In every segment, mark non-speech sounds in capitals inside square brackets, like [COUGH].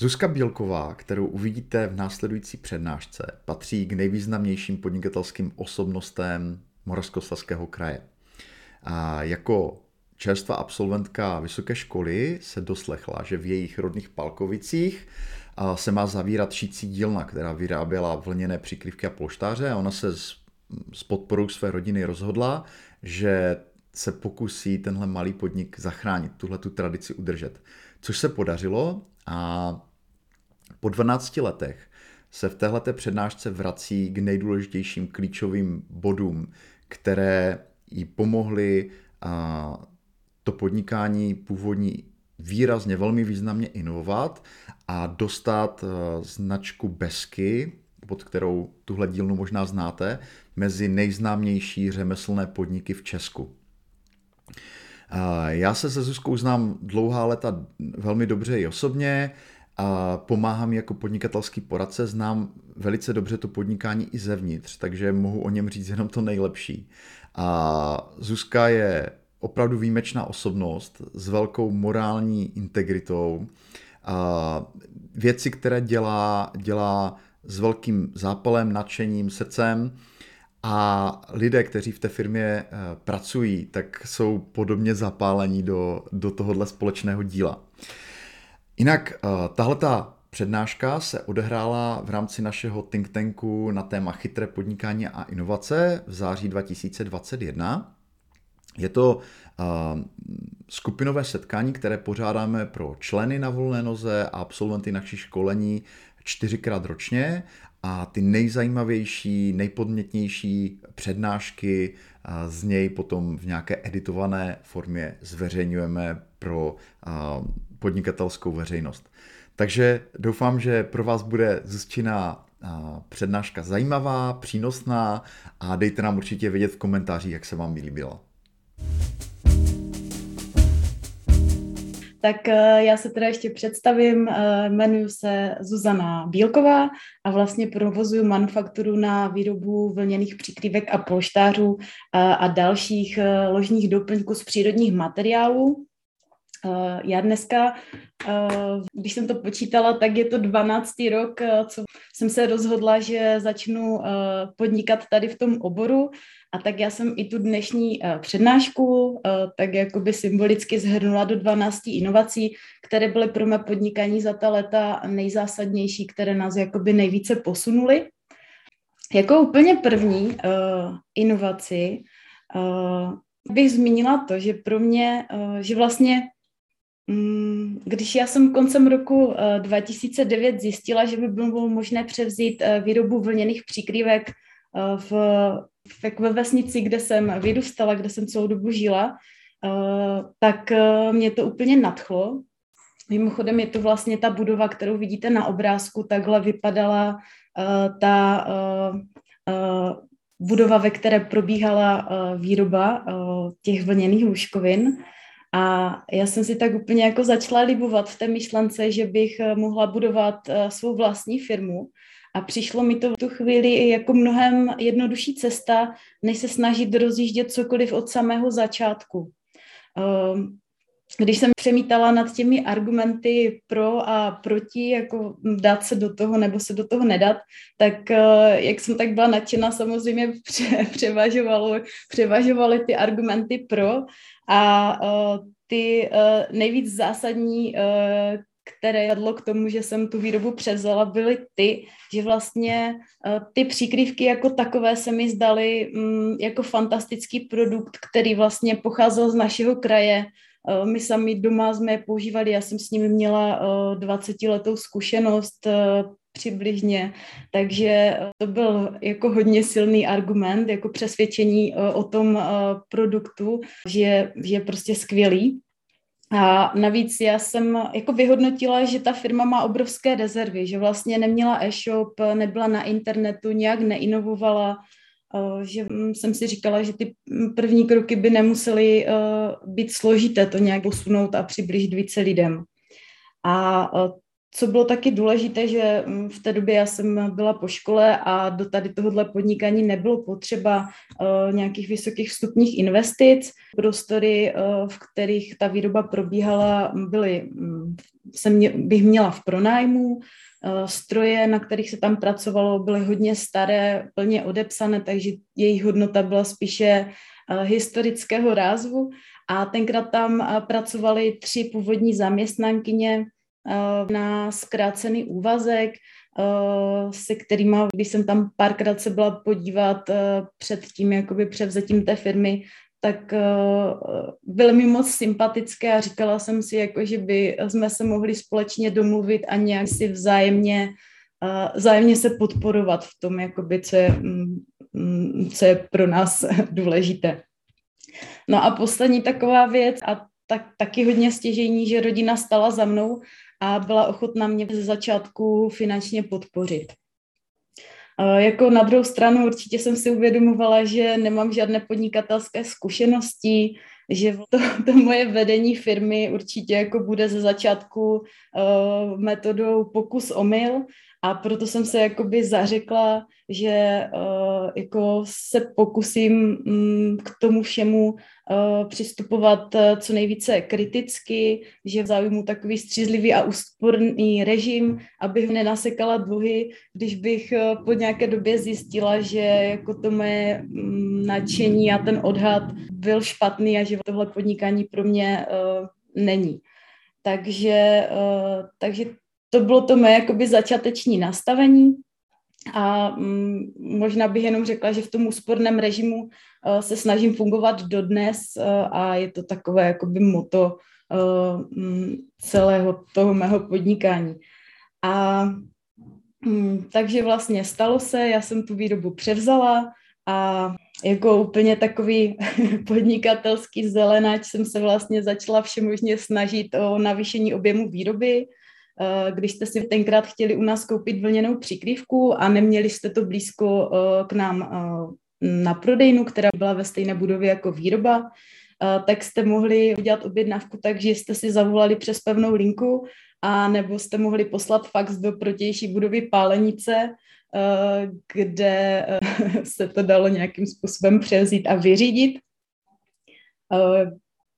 Zuzka Bílková, kterou uvidíte v následující přednášce, patří k nejvýznamnějším podnikatelským osobnostem Moravskoslezského kraje. A jako čerstvá absolventka vysoké školy se doslechla, že v jejich rodných Palkovicích se má zavírat šící dílna, která vyráběla vlněné přikryvky a polštáře a ona se s, s podporou své rodiny rozhodla, že se pokusí tenhle malý podnik zachránit, tuhle tu tradici udržet. Což se podařilo a po 12 letech se v této přednášce vrací k nejdůležitějším klíčovým bodům, které jí pomohly to podnikání původní výrazně, velmi významně inovovat a dostat značku Besky, pod kterou tuhle dílnu možná znáte, mezi nejznámější řemeslné podniky v Česku. Já se se Zuzkou znám dlouhá léta velmi dobře i osobně a pomáhám jako podnikatelský poradce, znám velice dobře to podnikání i zevnitř, takže mohu o něm říct jenom to nejlepší. A Zuzka je opravdu výjimečná osobnost s velkou morální integritou. A věci, které dělá, dělá s velkým zápalem, nadšením, srdcem a lidé, kteří v té firmě eh, pracují, tak jsou podobně zapálení do, do tohohle společného díla. Jinak eh, tahle přednáška se odehrála v rámci našeho think tanku na téma chytré podnikání a inovace v září 2021. Je to uh, skupinové setkání, které pořádáme pro členy na volné noze a absolventy našich školení čtyřikrát ročně a ty nejzajímavější, nejpodmětnější přednášky z něj potom v nějaké editované formě zveřejňujeme pro podnikatelskou veřejnost. Takže doufám, že pro vás bude Zuzčina přednáška zajímavá, přínosná a dejte nám určitě vědět v komentářích, jak se vám líbila. Tak eh, já se teda ještě představím, eh, jmenuji se Zuzana Bílková a vlastně provozuju manufakturu na výrobu vlněných přikrývek a polštářů eh, a dalších ložních doplňků z přírodních materiálů. Já dneska, když jsem to počítala, tak je to 12. rok, co jsem se rozhodla, že začnu podnikat tady v tom oboru a tak já jsem i tu dnešní přednášku tak jakoby symbolicky zhrnula do 12 inovací, které byly pro mé podnikání za ta léta nejzásadnější, které nás jakoby nejvíce posunuly. Jako úplně první uh, inovaci uh, bych zmínila to, že pro mě, uh, že vlastně když já jsem koncem roku uh, 2009 zjistila, že by bylo možné převzít uh, výrobu vlněných příkrývek uh, v tak ve vesnici, kde jsem vyrůstala, kde jsem celou dobu žila, tak mě to úplně nadchlo. Mimochodem je to vlastně ta budova, kterou vidíte na obrázku, takhle vypadala ta budova, ve které probíhala výroba těch vlněných lůžkovin. A já jsem si tak úplně jako začala libovat v té myšlence, že bych mohla budovat svou vlastní firmu. A přišlo mi to v tu chvíli jako mnohem jednodušší cesta, než se snažit rozjíždět cokoliv od samého začátku. Ehm, když jsem přemítala nad těmi argumenty pro a proti, jako dát se do toho nebo se do toho nedat, tak eh, jak jsem tak byla nadšená, samozřejmě [LAUGHS] převažovalo, převažovaly ty argumenty pro a eh, ty eh, nejvíc zásadní, které vedlo k tomu, že jsem tu výrobu převzala, byly ty, že vlastně ty příkrývky jako takové se mi zdaly um, jako fantastický produkt, který vlastně pocházel z našeho kraje. Uh, my sami doma jsme je používali, já jsem s nimi měla uh, 20 letou zkušenost uh, přibližně, takže to byl jako hodně silný argument, jako přesvědčení o tom produktu, že, je prostě skvělý. A navíc já jsem jako vyhodnotila, že ta firma má obrovské rezervy, že vlastně neměla e-shop, nebyla na internetu, nějak neinovovala, eh, že jsem si říkala, že ty první kroky by nemusely eh, být složité to nějak posunout a přiblížit více lidem. A eh, co bylo taky důležité, že mm, v té době já jsem byla po škole a do tady tohohle podnikání nebylo potřeba uh, nějakých vysokých vstupních investic. Prostory, uh, v kterých ta výroba probíhala, byly, um, jsem mě, bych měla v pronájmu. Uh, stroje, na kterých se tam pracovalo, byly hodně staré, plně odepsané, takže jejich hodnota byla spíše historického rázvu. A tenkrát tam pracovali tři původní zaměstnankyně, na zkrácený úvazek, eh, se kterými, když jsem tam párkrát se byla podívat eh, před tím jakoby převzetím té firmy, tak byly mi moc sympatické a říkala jsem si, jako, že by jsme se mohli společně domluvit a nějak si vzájemně, vzájemně se podporovat v tom, jakoby, co, je, mm, mm, co je pro nás [LAUGHS] důležité. No a poslední taková věc, a tak, taky hodně stěžení, že rodina stala za mnou a byla ochotná mě ze začátku finančně podpořit. Jako na druhou stranu určitě jsem si uvědomovala, že nemám žádné podnikatelské zkušenosti, že to, [LAUGHS] to moje vedení firmy určitě jako bude ze začátku uh, metodou pokus omyl a proto jsem se jakoby zařekla, že uh, jako se pokusím um, k tomu všemu uh, přistupovat uh, co nejvíce kriticky, že zaujmu takový střízlivý a úsporný režim, abych nenasekala dluhy, když bych uh, po nějaké době zjistila, že jako to moje um, nadšení a ten odhad byl špatný a že tohle podnikání pro mě uh, není. Takže, uh, takže to bylo to moje jakoby začáteční nastavení a mm, možná bych jenom řekla, že v tom úsporném režimu uh, se snažím fungovat dodnes uh, a je to takové jakoby moto uh, mm, celého toho mého podnikání. A um, takže vlastně stalo se, já jsem tu výrobu převzala a jako úplně takový [LAUGHS] podnikatelský zelenáč jsem se vlastně začala všemožně snažit o navýšení objemu výroby, Eh, když jste si tenkrát chtěli u nás koupit vlněnou přikrývku a neměli jste to blízko eh, k nám eh, na prodejnu, která byla ve stejné budově jako výroba, tak jste mohli udělat objednávku tak, že jste si zavolali přes pevnou linku a nebo jste mohli poslat fax do protější budovy Pálenice, kde [LAUGHS] se to dalo nějakým způsobem převzít a vyřídit.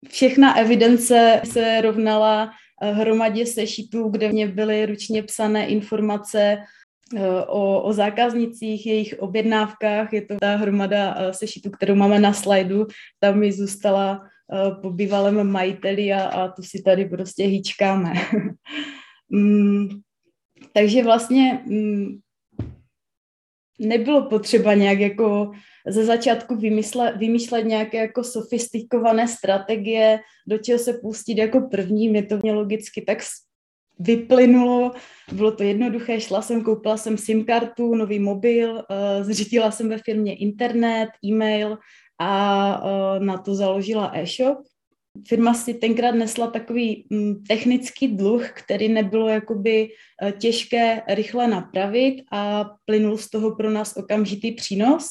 Všechna evidence se rovnala hromadě sešitů, kde mě byly ručně psané informace eh, o, o zákaznicích, jejich objednávkách. Je to ta hromada eh, sešitů, kterou máme na slajdu. Tam mi zůstala eh, po bývalém majiteli a, a tu si tady prostě hýčkáme. [LAUGHS] mm, takže vlastně mm, nebylo potřeba nějak jako ze začátku vymyslet, vymýšlet nějaké jako sofistikované strategie, do čeho se pustit jako první, mě to mě logicky tak vyplynulo, bylo to jednoduché, šla jsem, koupila jsem SIM kartu, nový mobil, uh, zřídila jsem ve firmě internet, e-mail a uh, na to založila e-shop. Firma si tenkrát nesla takový mm, technický dluh, který nebylo jakoby uh, těžké rychle napravit a plynul z toho pro nás okamžitý přínos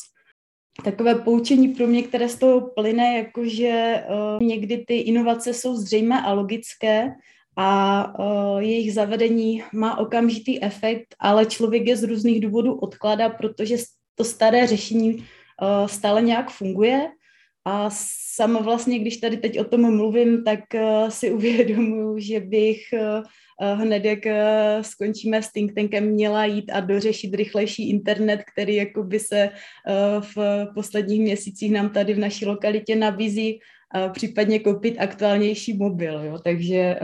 takové poučení pro mě, které z toho plyne, jakože uh, někdy ty inovace jsou zřejmé a logické a uh, jejich zavedení má okamžitý efekt, ale člověk je z různých důvodů odkládá, protože to staré řešení stále nějak funguje. A sama vlastně, když tady teď o tom mluvím, tak uh, si [LAUGHS] uvědomuji, že bych uh, hned, jak eh, skončíme s think tankem, měla jít a dořešit rychlejší internet, který jakoby se eh, v posledních měsících nám tady v naší lokalitě nabízí, případně koupit aktuálnější mobil, jo, takže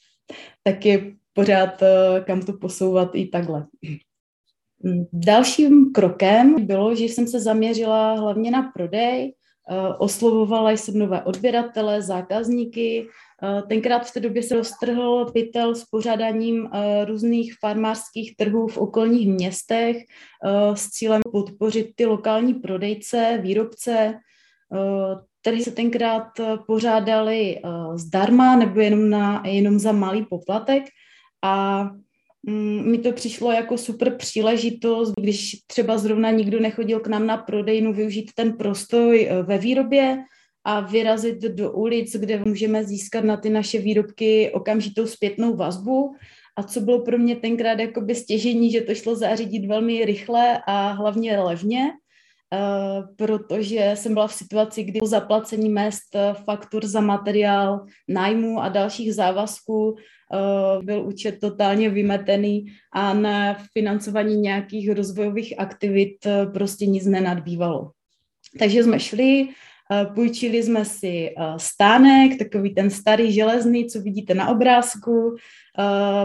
[LAUGHS] tak je pořád eh, kam to posouvat i takhle. Dalším krokem bylo, že jsem se zaměřila hlavně na prodej, oslovovala jsem nové odběratele, zákazníky, Eh, tenkrát v té době se roztrhl pytel s pořádáním eh, různých farmářských trhů v okolních městech eh, s cílem podpořit ty lokální prodejce, výrobce, které se tenkrát pořádali zdarma nebo jenom, na, jenom za malý poplatek. A mi to přišlo jako super příležitost, když třeba zrovna nikdo nechodil k nám na prodejnu, využít ten prostoj ve výrobě, a vyrazit do ulic, kde můžeme získat na ty naše výrobky okamžitou zpětnou vazbu. A co bylo pro mě tenkrát jakoby stěžení, že to šlo zařídit velmi rychle a hlavně levně, Uh, protože jsem byla v situaci, kdy po zaplacení mest, faktur za materiál, nájmu a dalších závazků byl účet totálně vymetený a na financování nějakých rozvojových aktivit uh, prostě nic nenadbývalo. Takže jsme šli, Půjčili jsme si stánek, takový ten starý železný, co vidíte na obrázku.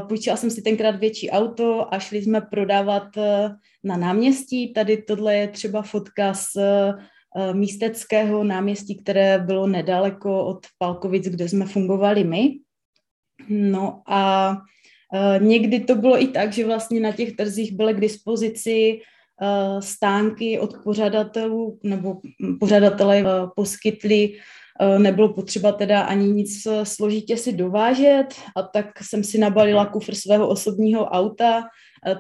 Půjčila jsem si tenkrát větší auto a šli jsme prodávat na náměstí. Tady tohle je třeba fotka z místeckého náměstí, které bylo nedaleko od Palkovic, kde jsme fungovali my. No a někdy to bylo i tak, že vlastně na těch trzích byly k dispozici Eh, stánky od pořadatelů nebo pořadatelé eh, poskytli nebylo potřeba teda ani nic složitě si dovážet a tak jsem si nabalila kufr svého osobního auta.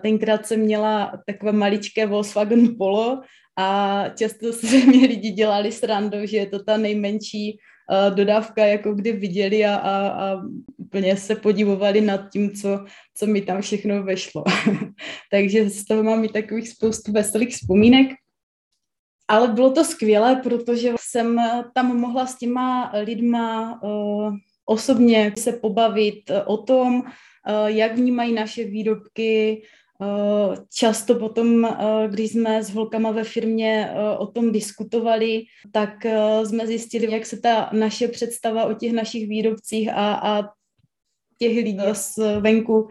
Tenkrát jsem měla takové maličké Volkswagen Polo a často se [LAUGHS] mě lidi dělali srandu, že je to ta nejmenší dodávka, jako kdy viděli a, a, a úplně se podivovali nad tím, co, co mi tam všechno vešlo. [LAUGHS] Takže z toho mám i takových spoustu veselých vzpomínek. Ale bylo to skvělé, protože jsem tam mohla s těma lidma uh, osobně se pobavit o tom, uh, jak vnímají naše výrobky, Eh, často potom, eh, když jsme s holkama ve firmě eh, o tom diskutovali, tak jsme zjistili, jak se ta naše představa o těch našich výrobcích a, a těch lidí z venku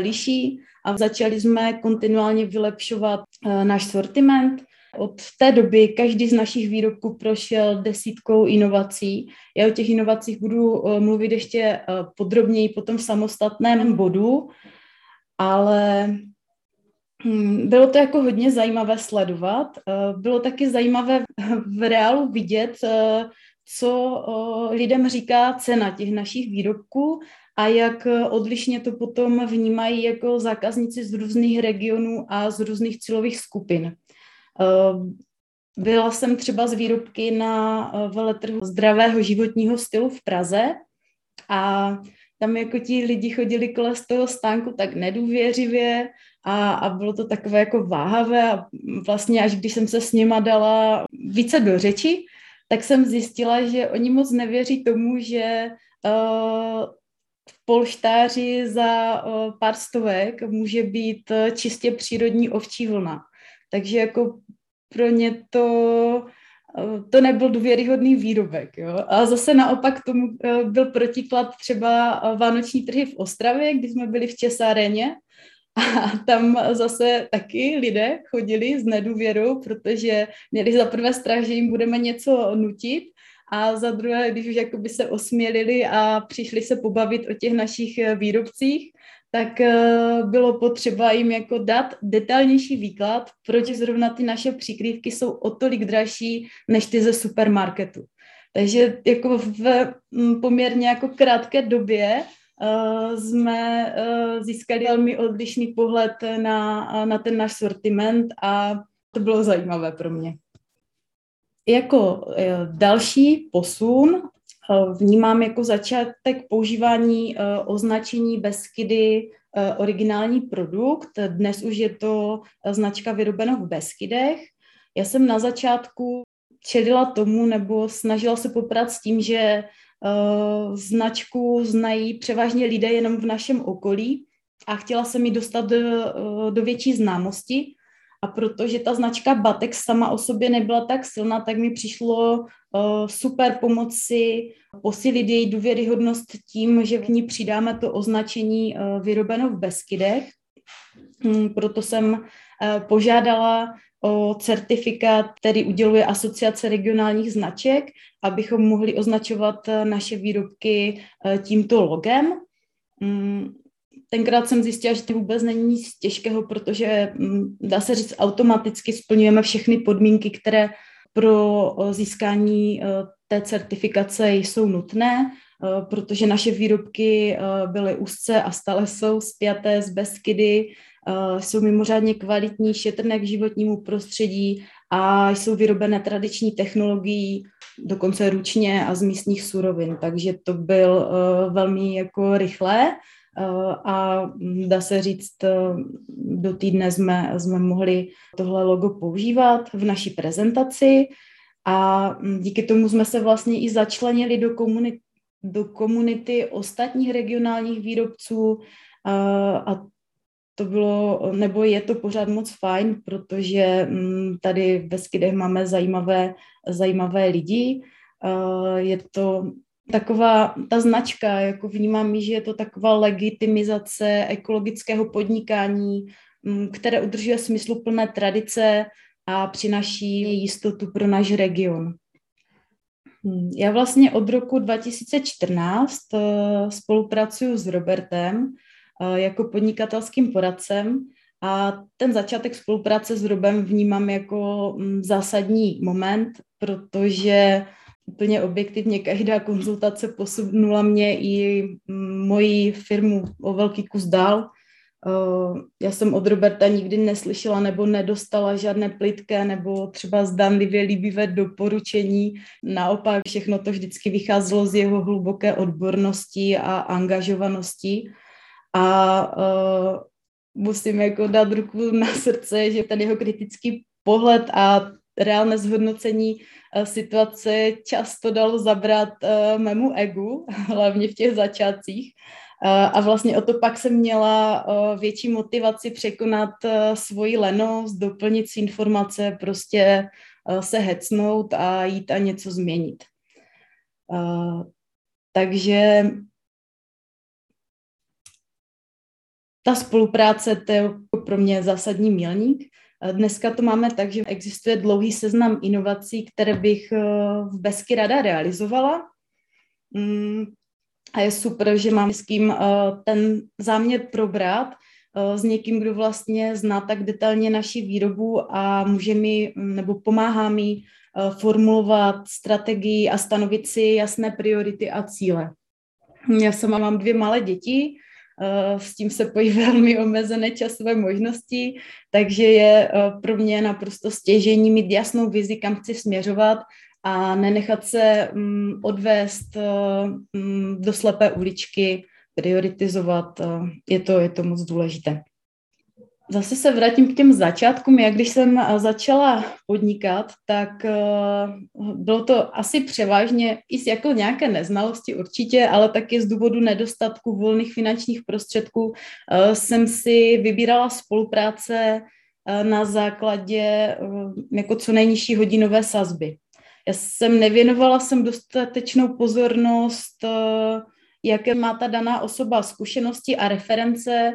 liší a začali jsme kontinuálně vylepšovat náš sortiment. Od té doby každý z našich výrobků prošel desítkou inovací. Já o těch inovacích budu mluvit ještě podrobněji potom v samostatném bodu, ale bylo to jako hodně zajímavé sledovat. Eh, bylo taky zajímavé v reálu vidět, eh, co eh, lidem říká cena těch našich výrobků a jak odlišně to potom vnímají jako zákazníci z různých regionů a z různých cílových skupin. Byla jsem třeba z výrobky na veletrhu zdravého životního stylu v Praze a tam jako ti lidi chodili kolem z toho stánku tak nedůvěřivě a, a bylo to takové jako váhavé a vlastně až když jsem se s nima dala více do řeči, tak jsem zjistila, že oni moc nevěří tomu, že uh, v polštáři za uh, pár stovek může být uh, čistě přírodní ovčí vlna. Takže jako pro ně to to nebyl důvěryhodný výrobek. Jo? A zase naopak tomu byl protiklad třeba vánoční trhy v Ostravě, kdy jsme byli v Česáreně a [LAUGHS] tam zase taky lidé chodili s nedůvěrou, protože měli za prvé strach, že jim budeme něco nutit a za druhé, když už jakoby se osmělili a přišli se pobavit o těch našich eh, výrobcích, tak eh, bylo potřeba jim jako dát detailnější výklad, proč zrovna ty naše přikrývky jsou o tolik dražší než ty ze supermarketu. Takže jako v mm, poměrně jako krátké době jsme uh, získali velmi odlišný pohled na, na ten náš sortiment a to bylo zajímavé pro mě. Jako uh, další posun vnímám jako začátek používání označení Beskydy originální produkt. Dnes už je to značka vyrobena v Beskydech. Já jsem na začátku čelila tomu nebo snažila se poprat s tím, že značku znají převážně lidé jenom v našem okolí a chtěla jsem ji dostat do, uh, do větší známosti. A protože ta značka Batex sama o sobě nebyla tak silná, tak mi přišlo uh, super pomoci posílit její důvěryhodnost tím, že v ní přidáme to označení uh, vyrobeno v Beskydech. Um, proto jsem uh, požádala o certifikát, který uděluje Asociace regionálních značek, abychom mohli označovat eh, naše výrobky eh, tímto logem. Mm, tenkrát jsem zjistila, že to vůbec není nic těžkého, protože mm, dá se říct, automaticky splňujeme všechny podmínky, které pro získání eh, té certifikace jsou nutné, protože naše výrobky byly úzce a stále jsou spjaté z Beskydy, jsou mimořádně kvalitní, šetrné k životnímu prostředí a jsou vyrobené tradiční technologií, dokonce ručně a z místních surovin. Takže to byl uh, velmi jako rychlé a dá se říct, do týdne jsme, jsme mohli tohle logo používat v naší prezentaci a díky tomu jsme se vlastně i začlenili do komunity, do komunity ostatních regionálních výrobců a to bylo, nebo je to pořád moc fajn, protože mm, tady ve Skydech máme zajímavé, zajímavé lidi. Je to taková, ta značka, jako vnímám, že je to taková legitimizace ekologického podnikání, mm, které udržuje smysluplné tradice a přináší jistotu pro náš region. Hmm, já vlastně od roku 2014 eh, spolupracuju s Robertem eh, jako podnikatelským poradcem a ten začátek spolupráce s Robem vnímám jako mm, zásadní moment, protože úplně objektivně každá konzultace posunula mě i mm, moji firmu o velký kus dál. Eh, já jsem od Roberta nikdy neslyšela nebo nedostala žádné plitké nebo třeba zdanlivě líbivé doporučení. Naopak všechno to vždycky vycházelo z jeho hluboké odbornosti a angažovanosti. A uh, musím jako dát ruku na srdce, že ten jeho kritický pohled a reálné zhodnocení uh, situace často dalo zabrat uh, mému egu, [LAUGHS] hlavně v těch začátcích. A vlastně o to pak jsem měla větší motivaci překonat svoji lenost, doplnit si informace, prostě se hecnout a jít a něco změnit. Takže ta spolupráce to je pro mě zásadní milník. Dneska to máme tak, že existuje dlouhý seznam inovací, které bych v Besky rada realizovala. Mm, a je super, že mám s kým uh, ten záměr probrat uh, s někým, kdo vlastně zná tak detailně naši výrobu a může mi nebo pomáhá mi formulovat strategii a stanovit si jasné priority a cíle. Já sama mám dvě malé děti, s tím se pojí [LAUGHS] velmi omezené časové možnosti, takže je pro mě naprosto stěžení mít jasnou vizi, kam chci směřovat a nenechat se um, odvést um, do slepé uličky, prioritizovat, je, to, je to moc důležité. Zase se vrátím k těm začátkům. Jak když jsem začala podnikat, tak uh, bylo to asi převážně i z jako nějaké neznalosti určitě, ale taky z důvodu nedostatku volných finančních prostředků uh, jsem si vybírala spolupráce na základě jako co nejnižší hodinové sazby. Já jsem nevěnovala jsem dostatečnou pozornost, eh, jaké má ta daná osoba zkušenosti a reference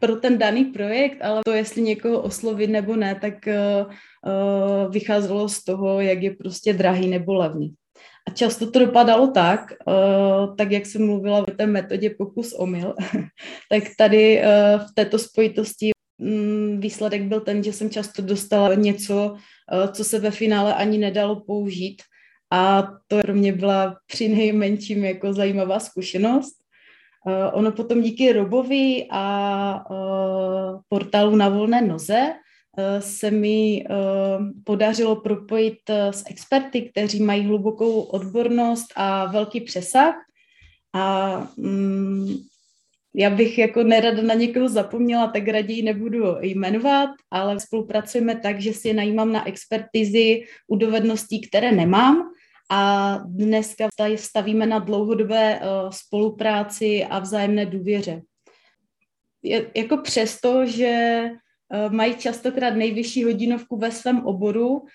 pro ten daný projekt, ale to, jestli někoho oslovit nebo ne, tak uh, vycházelo z toho, jak je prostě drahý nebo levný. A často to dopadalo tak, uh, tak jak jsem mluvila o té metodě pokus omyl, [LAUGHS] tak tady uh, v této spojitosti um, výsledek byl ten, že jsem často dostala něco, Eh, co se ve finále ani nedalo použít. A to pro mě byla při nejmenším jako zajímavá zkušenost. Uh, ono potom díky Robovi a uh, portálu na volné noze uh, se mi podařilo propojit s experty, kteří mají hlubokou odbornost a velký přesah. A um, já bych jako nerada na někoho zapomněla, tak raději nebudu jmenovat, ale spolupracujeme tak, že si je najímám na expertizy u dovedností, které nemám a dneska stavíme na dlouhodobé uh, spolupráci a vzájemné důvěře. Je, jako přesto, že uh, mají častokrát nejvyšší hodinovku ve svém oboru, uh,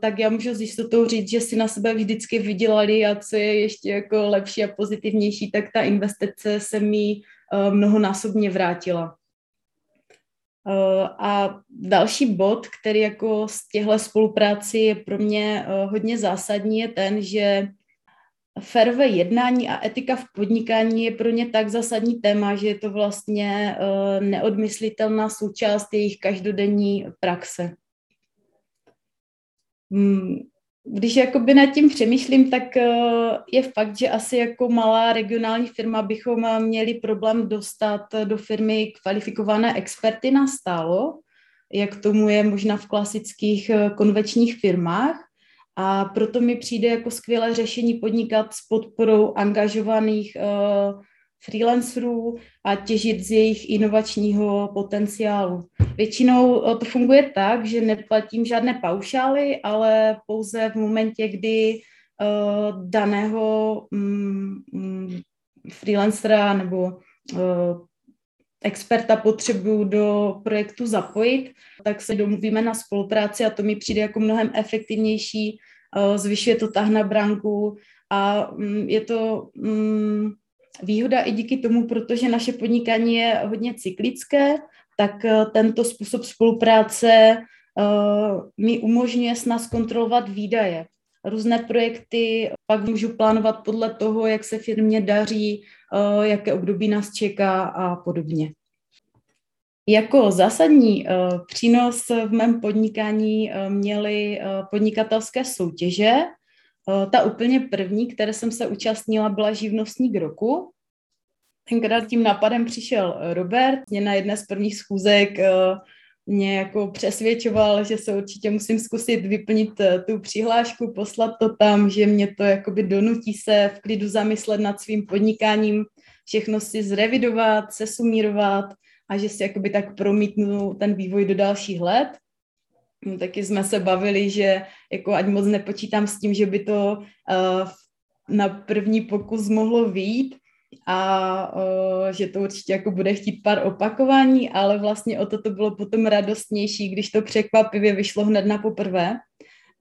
tak já můžu s jistotou říct, že si na sebe vždycky vydělali a co je ještě jako lepší a pozitivnější, tak ta investice se mi Eh, mnohonásobně vrátila. Eh, a další bod, který jako z těchto spolupráci je pro mě eh, hodně zásadní, je ten, že férové jednání a etika v podnikání je pro ně tak zásadní téma, že je to vlastně neodmyslitelná součást jejich každodenní praxe. Když jakoby nad tím přemýšlím, tak eh, je fakt, že asi jako malá regionální firma bychom eh, měli problém dostat do firmy kvalifikované experty na stálo, jak tomu je možná v klasických eh, konvečních firmách. A proto mi přijde jako skvělé řešení podnikat s podporou angažovaných freelancerů a těžit z jejich inovačního potenciálu. Většinou to funguje tak, že neplatím žádné paušály, ale pouze v momentě, kdy uh, daného um, freelancera nebo uh, experta potřebuju do projektu zapojit, tak se domluvíme na spolupráci a to mi přijde jako mnohem efektivnější, zvyšuje to tah na branku a um, je to výhoda i díky tomu, protože naše podnikání je hodně cyklické, tak uh, tento způsob spolupráce uh, mi umožňuje s nás kontrolovat výdaje různé projekty, pak můžu plánovat podle toho, jak se firmě daří, eh, jaké období nás čeká a podobně. Jako zásadní eh, přínos v mém podnikání eh, měly podnikatelské soutěže. Ta úplně první, které jsem se účastnila, byla živnostník roku. Tenkrát tím nápadem přišel Robert, mě na jedné z prvních schůzek mě jako přesvědčoval, že se určitě musím zkusit vyplnit eh, tu přihlášku, poslat to tam, že mě to jakoby donutí se v klidu zamyslet nad svým podnikáním, všechno si zrevidovat, sesumírovat a že si jakoby tak promítnu ten vývoj do dalších let. No, taky jsme se bavili, že jako ať moc nepočítám s tím, že by to uh, na první pokus mohlo vyjít, a o, že to určitě jako bude chtít pár opakování, ale vlastně o to to bylo potom radostnější, když to překvapivě vyšlo hned na poprvé.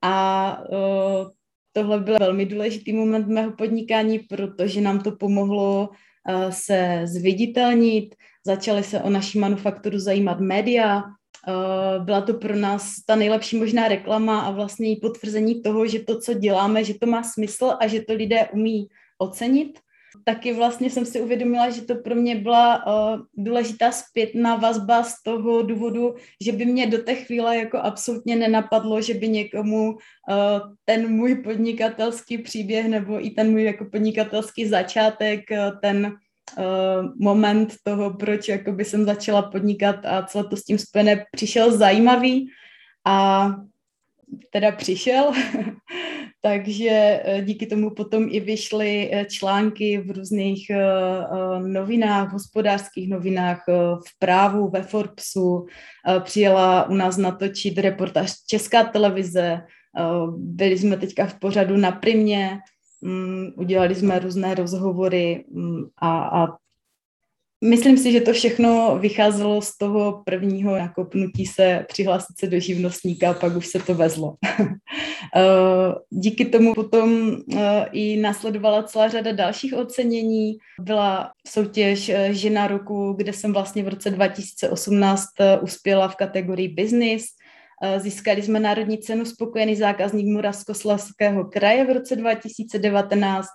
A o, tohle byl velmi důležitý moment mého podnikání, protože nám to pomohlo o, se zviditelnit, začaly se o naši manufakturu zajímat média, byla to pro nás ta nejlepší možná reklama a vlastně i potvrzení toho, že to, co děláme, že to má smysl a že to lidé umí ocenit. Taky vlastně jsem si uvědomila, že to pro mě byla uh, důležitá zpětná vazba z toho důvodu, že by mě do té chvíle jako absolutně nenapadlo, že by někomu uh, ten můj podnikatelský příběh nebo i ten můj jako podnikatelský začátek, ten moment toho, proč jakoby jsem začala podnikat a co to s tím spojené přišel zajímavý a teda přišel, [LAUGHS] takže eh, díky tomu potom i vyšly eh, články v různých eh, novinách, hospodářských novinách, v právu, ve Forbesu. Přijela u nás natočit reportáž Česká televize, byli jsme teďka v pořadu na Primě, mm, udělali jsme různé rozhovory mm, a, a Myslím si, že to všechno vycházelo z toho prvního nakopnutí se, přihlásit se do živnostníka a pak už se to vezlo. [LAUGHS] Eh, díky tomu potom eh, i následovala celá řada dalších ocenění. Byla soutěž eh, Žena roku, kde jsem vlastně v roce 2018 uspěla v kategorii business. Získali jsme Národní cenu Spokojený zákazník Moravskoslezského kraje v roce 2019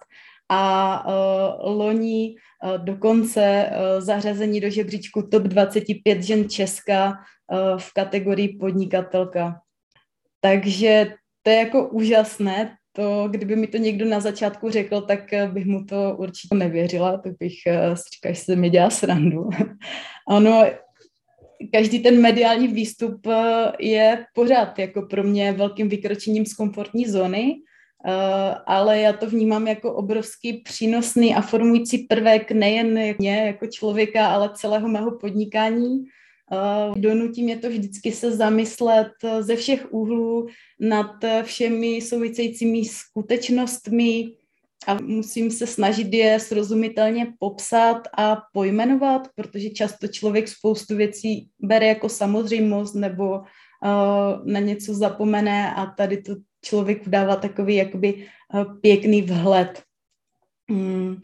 a uh, loni uh, dokonce zařazení do žebříčku TOP 25 žen Česka v kategorii podnikatelka. Takže to je jako úžasné, to, kdyby mi to někdo na začátku řekl, tak bych mu to určitě nevěřila, tak bych si říkala, že se mi dělá srandu. [LAUGHS] ano, každý ten mediální výstup je pořád jako pro mě velkým vykročením z komfortní zóny, Eh, ale já to vnímám jako obrovský přínosný a formující prvek nejen mě jako člověka, ale celého mého podnikání. Uh, donutí mě to vždycky se zamyslet ze všech úhlů nad všemi souvisejícími skutečnostmi a musím se snažit je srozumitelně popsat a pojmenovat, protože často člověk spoustu věcí bere jako samozřejmost nebo uh, na něco zapomene a tady to člověku dává takový jakoby eh, pěkný vhled. Hmm.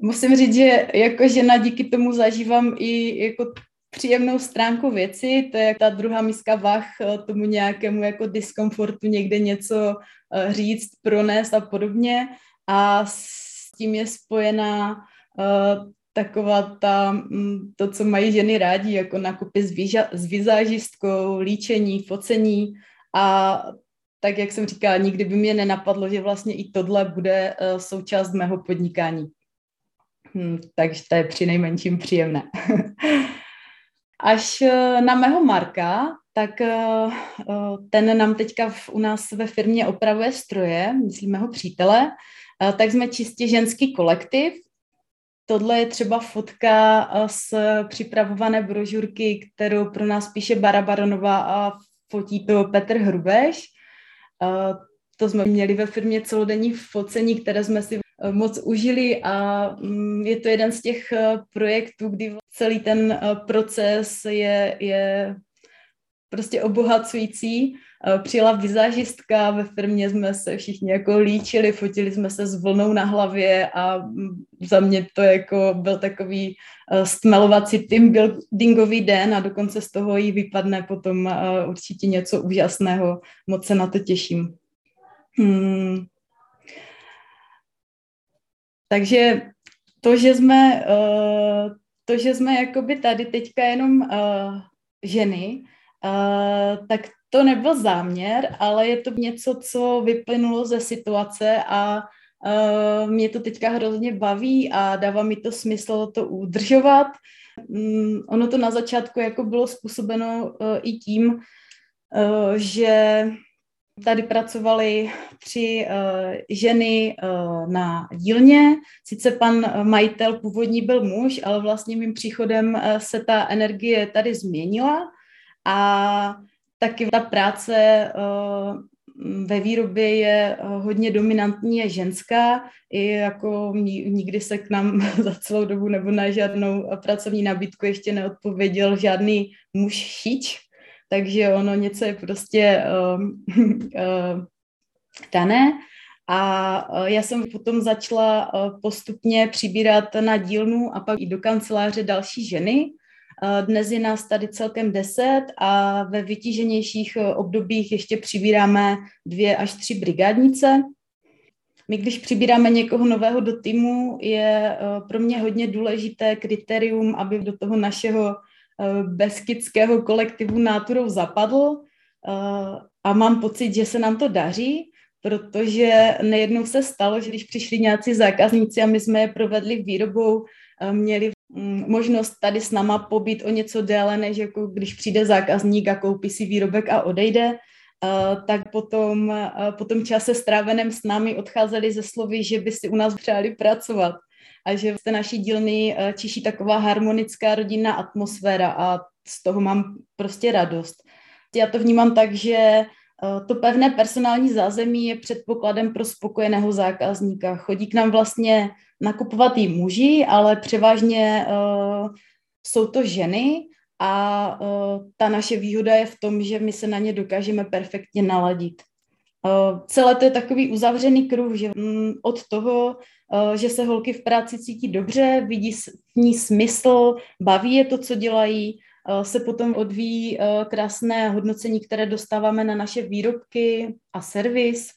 Musím říct, že jako žena díky tomu zažívám i jako příjemnou stránku věci, to je ta druhá míska vach eh, tomu nějakému jako diskomfortu někde něco eh, říct, pronést a podobně a s tím je spojená taková ta, mm, to, co mají ženy rádi, jako nakupy s, výža, s vizážistkou, líčení, focení, a tak, jak jsem říkala, nikdy by mě nenapadlo, že vlastně i tohle bude součást mého podnikání. Hmm, takže to je při nejmenším příjemné. [LAUGHS] Až uh, na mého Marka, tak uh, ten nám teďka v, u nás ve firmě opravuje stroje, myslím mého přítele, tak jsme čistě ženský kolektiv tohle je třeba fotka z připravované brožurky, kterou pro nás píše Bara Baronová a fotí to Petr Hrubeš. To jsme měli ve firmě celodenní focení, které jsme si moc užili a mm, je to jeden z těch projektů, kdy celý ten proces je, je prostě obohacující. Přijela vizážistka, ve firmě jsme se všichni jako líčili, fotili jsme se s vlnou na hlavě a mm, za mě to jako byl takový stmelovací team buildingový den a dokonce z toho jí vypadne potom určitě něco úžasného. Moc se na to těším. Hmm. Takže to, že jsme, to, že jsme jakoby tady teďka jenom ženy, Uh, tak to nebyl záměr, ale je to něco, co vyplynulo ze situace a mě to teďka hrozně baví a dává mi to smysl to udržovat. Um, ono to na začátku jako bylo způsobeno i tím, že tady pracovaly tři uh, ženy uh, na dílně. Sice pan majitel původní byl muž, ale vlastně mým příchodem uh, se ta energie tady změnila. A taky ta práce uh, ve výrobě je uh, hodně dominantní, je ženská, i jako nikdy se k nám [LAUGHS] za celou dobu nebo na žádnou pracovní nabídku ještě neodpověděl žádný muž šič, takže ono něco je prostě uh, [LAUGHS] uh, dané. A já jsem potom začala postupně přibírat na dílnu a pak i do kanceláře další ženy, dnes je nás tady celkem deset a ve vytíženějších obdobích ještě přibíráme dvě až tři brigádnice. My, když přibíráme někoho nového do týmu, je pro mě hodně důležité kritérium, aby do toho našeho beskidského kolektivu náturou zapadl. A mám pocit, že se nám to daří, protože nejednou se stalo, že když přišli nějací zákazníci a my jsme je provedli výrobou, měli Mm, možnost tady s náma pobít o něco déle, než jako když přijde zákazník a koupí si výrobek a odejde, tak potom po tom čase stráveném s námi odcházeli ze slovy, že by si u nás přáli pracovat a že v té naší dílny čiší taková harmonická rodinná atmosféra a z toho mám prostě radost. Já to vnímám tak, že to pevné personální zázemí je předpokladem pro spokojeného zákazníka. Chodí k nám vlastně nakupovat i muži, ale převážně uh, jsou to ženy a uh, ta naše výhoda je v tom, že my se na ně dokážeme perfektně naladit. Uh, celé to je takový uzavřený kruh, že um, od toho, že se holky v práci cítí dobře, vidí v ní smysl, baví je to, co dělají, uh, se potom odvíjí uh, krásné hodnocení, které dostáváme na naše výrobky a servis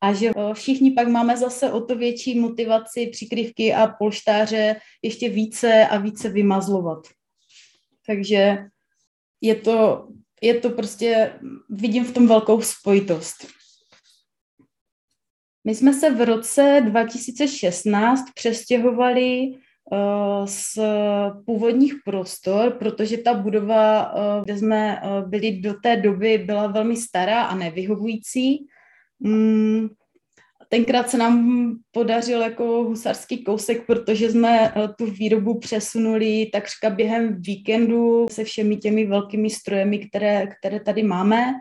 a že eh, všichni pak máme zase o to větší motivaci přikrývky a polštáře ještě více a více vymazlovat. Takže je to, je to prostě, vidím v tom velkou spojitost. My jsme se v roce 2016 přestěhovali uh, z původních prostor, protože ta budova, uh, kde jsme uh, byli do té doby, byla velmi stará a nevyhovující. Mm, tenkrát se nám podařil jako husarský kousek, protože jsme eh, tu výrobu přesunuli takřka během víkendu se všemi těmi velkými strojemi, které, které tady máme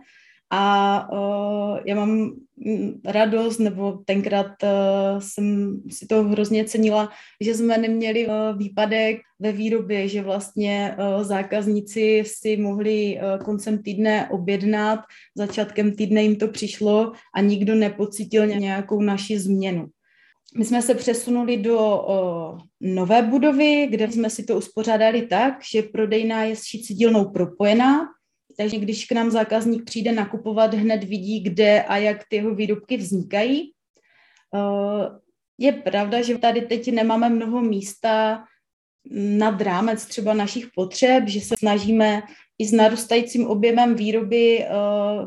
a uh, já mám mm, radost, nebo tenkrát uh, jsem si to hrozně cenila, že jsme neměli uh, výpadek ve výrobě, že vlastně uh, zákazníci si mohli uh, koncem týdne objednat, začátkem týdne jim to přišlo a nikdo nepocítil nějakou naši změnu. My jsme se přesunuli do o, nové budovy, kde jsme si to uspořádali tak, že prodejná je s šicídílnou propojená, takže když k nám zákazník přijde nakupovat, hned vidí, kde a jak ty jeho výrobky vznikají. Eh, je pravda, že tady teď nemáme mnoho místa nad rámec třeba našich potřeb, že se snažíme i s narůstajícím objemem výroby eh,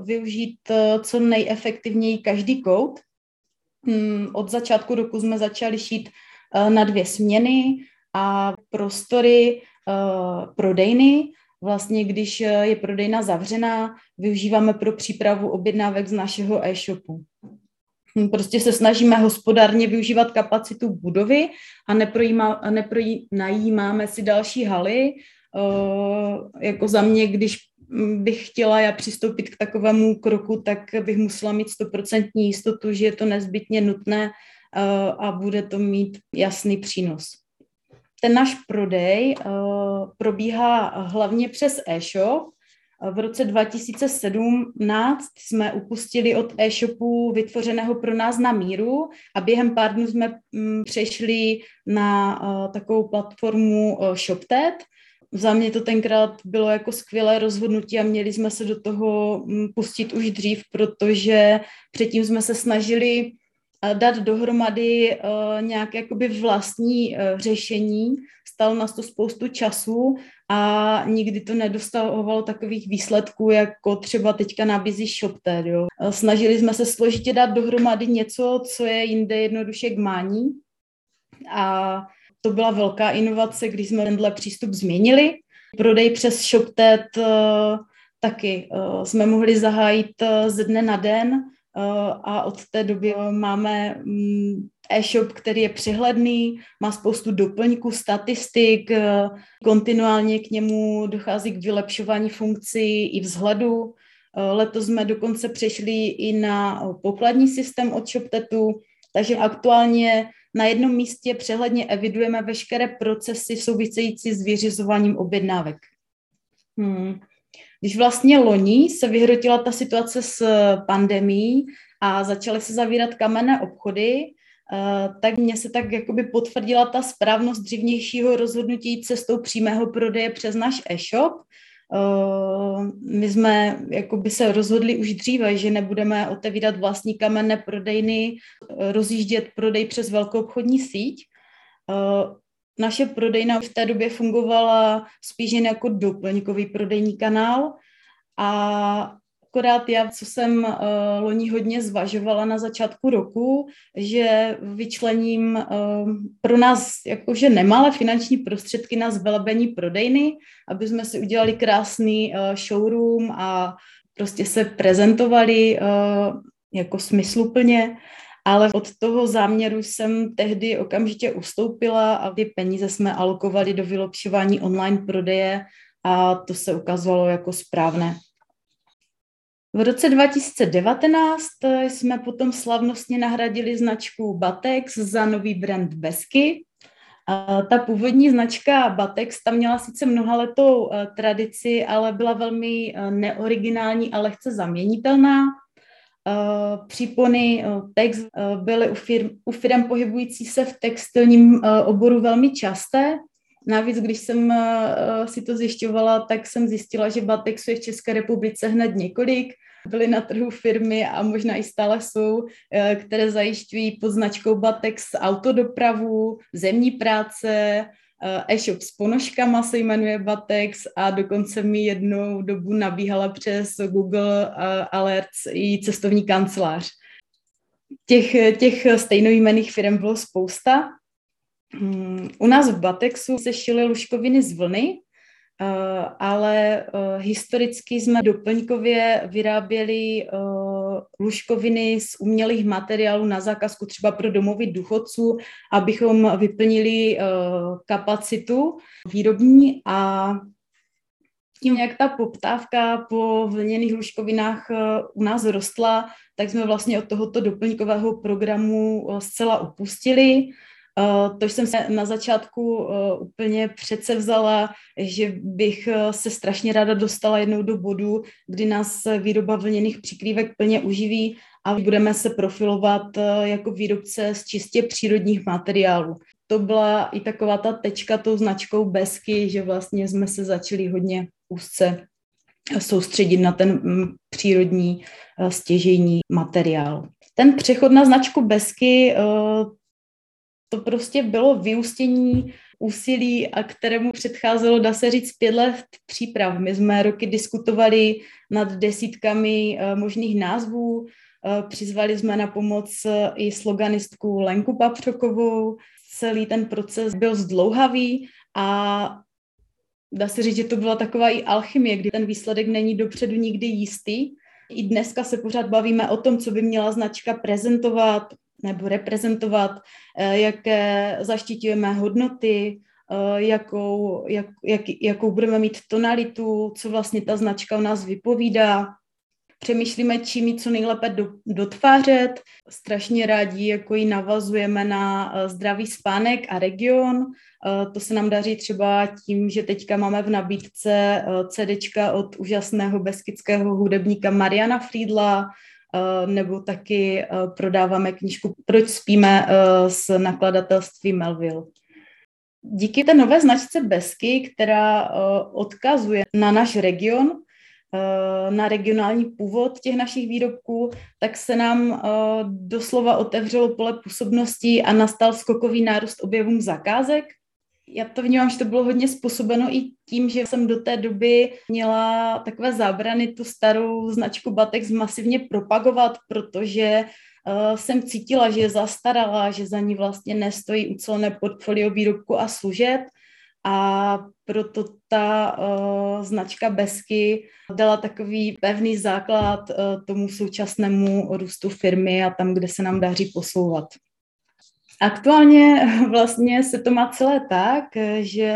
využít eh, co nejefektivněji každý kout. Hmm, od začátku roku jsme začali šít na dvě směny a prostory prodejny, Vlastně, když eh, je prodejna zavřená, využíváme pro přípravu objednávek z našeho e-shopu. Hm, prostě se snažíme hospodárně využívat kapacitu budovy a nepronajímáme si další haly. Jako za mě, když bych chtěla já přistoupit k takovému kroku, tak bych musela mít stoprocentní jistotu, že je to nezbytně nutné a bude to mít jasný přínos. Ten náš prodej probíhá hlavně přes e-shop, v roce 2017 jsme upustili od e-shopu vytvořeného pro nás na míru a během pár dnů jsme mm, přešli na uh, takovou platformu uh, ShopTet. Za mě to tenkrát bylo jako skvělé rozhodnutí a měli jsme se do toho um, pustit už dřív, protože předtím jsme se snažili dát dohromady uh, nějaké jakoby vlastní uh, řešení. Stalo nás to spoustu času a nikdy to nedostavovalo takových výsledků, jako třeba teďka nabízí ShopTed. Jo. Snažili jsme se složitě dát dohromady něco, co je jinde jednoduše k mání. A to byla velká inovace, když jsme tenhle přístup změnili. Prodej přes ShopTed taky jsme mohli zahájit ze dne na den a od té doby máme mm, e-shop, který je přehledný, má spoustu doplňků, statistik, eh, kontinuálně k němu dochází k vylepšování funkcí i vzhledu. Eh, letos jsme dokonce přešli i na pokladní systém od ShopTetu, takže aktuálně na jednom místě přehledně evidujeme veškeré procesy související s vyřizováním objednávek. Hmm. Když vlastně loni se vyhrotila ta situace s pandemí a začaly se zavírat kamenné obchody, Eh, tak mně se tak jakoby potvrdila ta správnost dřívějšího rozhodnutí cestou přímého prodeje přes náš e-shop. Uh, my jsme jakoby se rozhodli už dříve, že nebudeme otevírat vlastní kamenné prodejny, rozjíždět prodej přes velkou obchodní síť. Naše prodejna v té době fungovala spíš jen jako doplňkový prodejní kanál a Akorát já, co jsem uh, loni hodně zvažovala na začátku roku, že vyčlením uh, pro nás jakože nemalé finanční prostředky na zvelebení prodejny, aby jsme si udělali krásný uh, showroom a prostě se prezentovali jako smysluplně, ale od toho záměru jsem tehdy okamžitě ustoupila a ty peníze jsme alokovali do vylepšování online prodeje a to se ukázalo jako správné. V roce 2019 eh, jsme potom slavnostně nahradili značku Batex za nový brand Besky. Ta původní značka Batex tam měla sice mnohaletou eh, tradici, ale byla velmi eh, neoriginální a lehce zaměnitelná. Přípony text byly u firm, u firm pohybující se v textilním oboru velmi časté, Navíc, když jsem si to zjišťovala, tak jsem zjistila, že Batexu je v České republice hned několik. Byly na trhu firmy a možná i stále jsou, které zajišťují pod značkou Batex autodopravu, zemní práce, e-shop s ponožkama se jmenuje Batex a dokonce mi jednou dobu nabíhala přes Google uh, Alerts i cestovní kancelář. Těch, těch stejnojmených firm bylo spousta Mm, u nás v Batexu se šily luškoviny z vlny, eh, ale eh, historicky jsme doplňkově vyráběli eh, luškoviny z umělých materiálů na zákazku třeba pro domovy důchodců, abychom vyplnili kapacitu výrobní a tím, jak ta poptávka po vlněných luškovinách u nás rostla, tak jsme vlastně od tohoto doplňkového programu zcela upustili. Uh, to jsem se na začátku uh, úplně přece vzala, že bych uh, se strašně ráda dostala jednou do bodu, kdy nás výroba vlněných přikrývek plně uživí a budeme se profilovat jako výrobce z čistě přírodních materiálů. To byla i taková ta tečka tou značkou Besky, že vlastně jsme se začali hodně úzce soustředit na ten mm, přírodní stěžejní materiál. Ten přechod na značku Besky to prostě bylo vyústění úsilí, a kterému předcházelo, dá se říct, pět let příprav. My jsme roky diskutovali nad desítkami uh, možných názvů, uh, přizvali jsme na pomoc uh, i sloganistku Lenku Papřokovou. Celý ten proces byl zdlouhavý a dá se říct, že to byla taková i alchymie, kdy ten výsledek není dopředu nikdy jistý, I dneska se pořád bavíme o tom, co by měla značka prezentovat nebo reprezentovat, jaké zaštiťujeme hodnoty, jakou, jak, jak, jakou budeme mít tonalitu, co vlastně ta značka o nás vypovídá přemýšlíme, čím ji co nejlépe do, dotvářet. Strašně rádi jako ji navazujeme na eh, zdravý spánek a region. Eh, to se nám daří třeba tím, že teďka máme v nabídce eh, CDčka od úžasného beskidského hudebníka Mariana Friedla, nebo taky prodáváme knížku Proč spíme s nakladatelství Melville. Díky té nové značce Besky, která odkazuje na náš region, Eh, na regionální původ těch našich výrobků, tak se nám eh, doslova otevřelo pole působností a nastal skokový nárůst objevům zakázek. Já to vnímám, že to bylo hodně způsobeno i tím, že jsem do té doby měla takové zábrany tu starou značku Batex masivně propagovat, protože uh, jsem cítila, že je zastarala, že za ní vlastně nestojí ucelené portfolio výrobku a služeb a proto ta uh, značka Besky dala takový pevný základ uh, tomu současnému růstu firmy a tam, kde se nám daří posouvat. Aktuálně [LAUGHS] vlastně se to má celé tak, že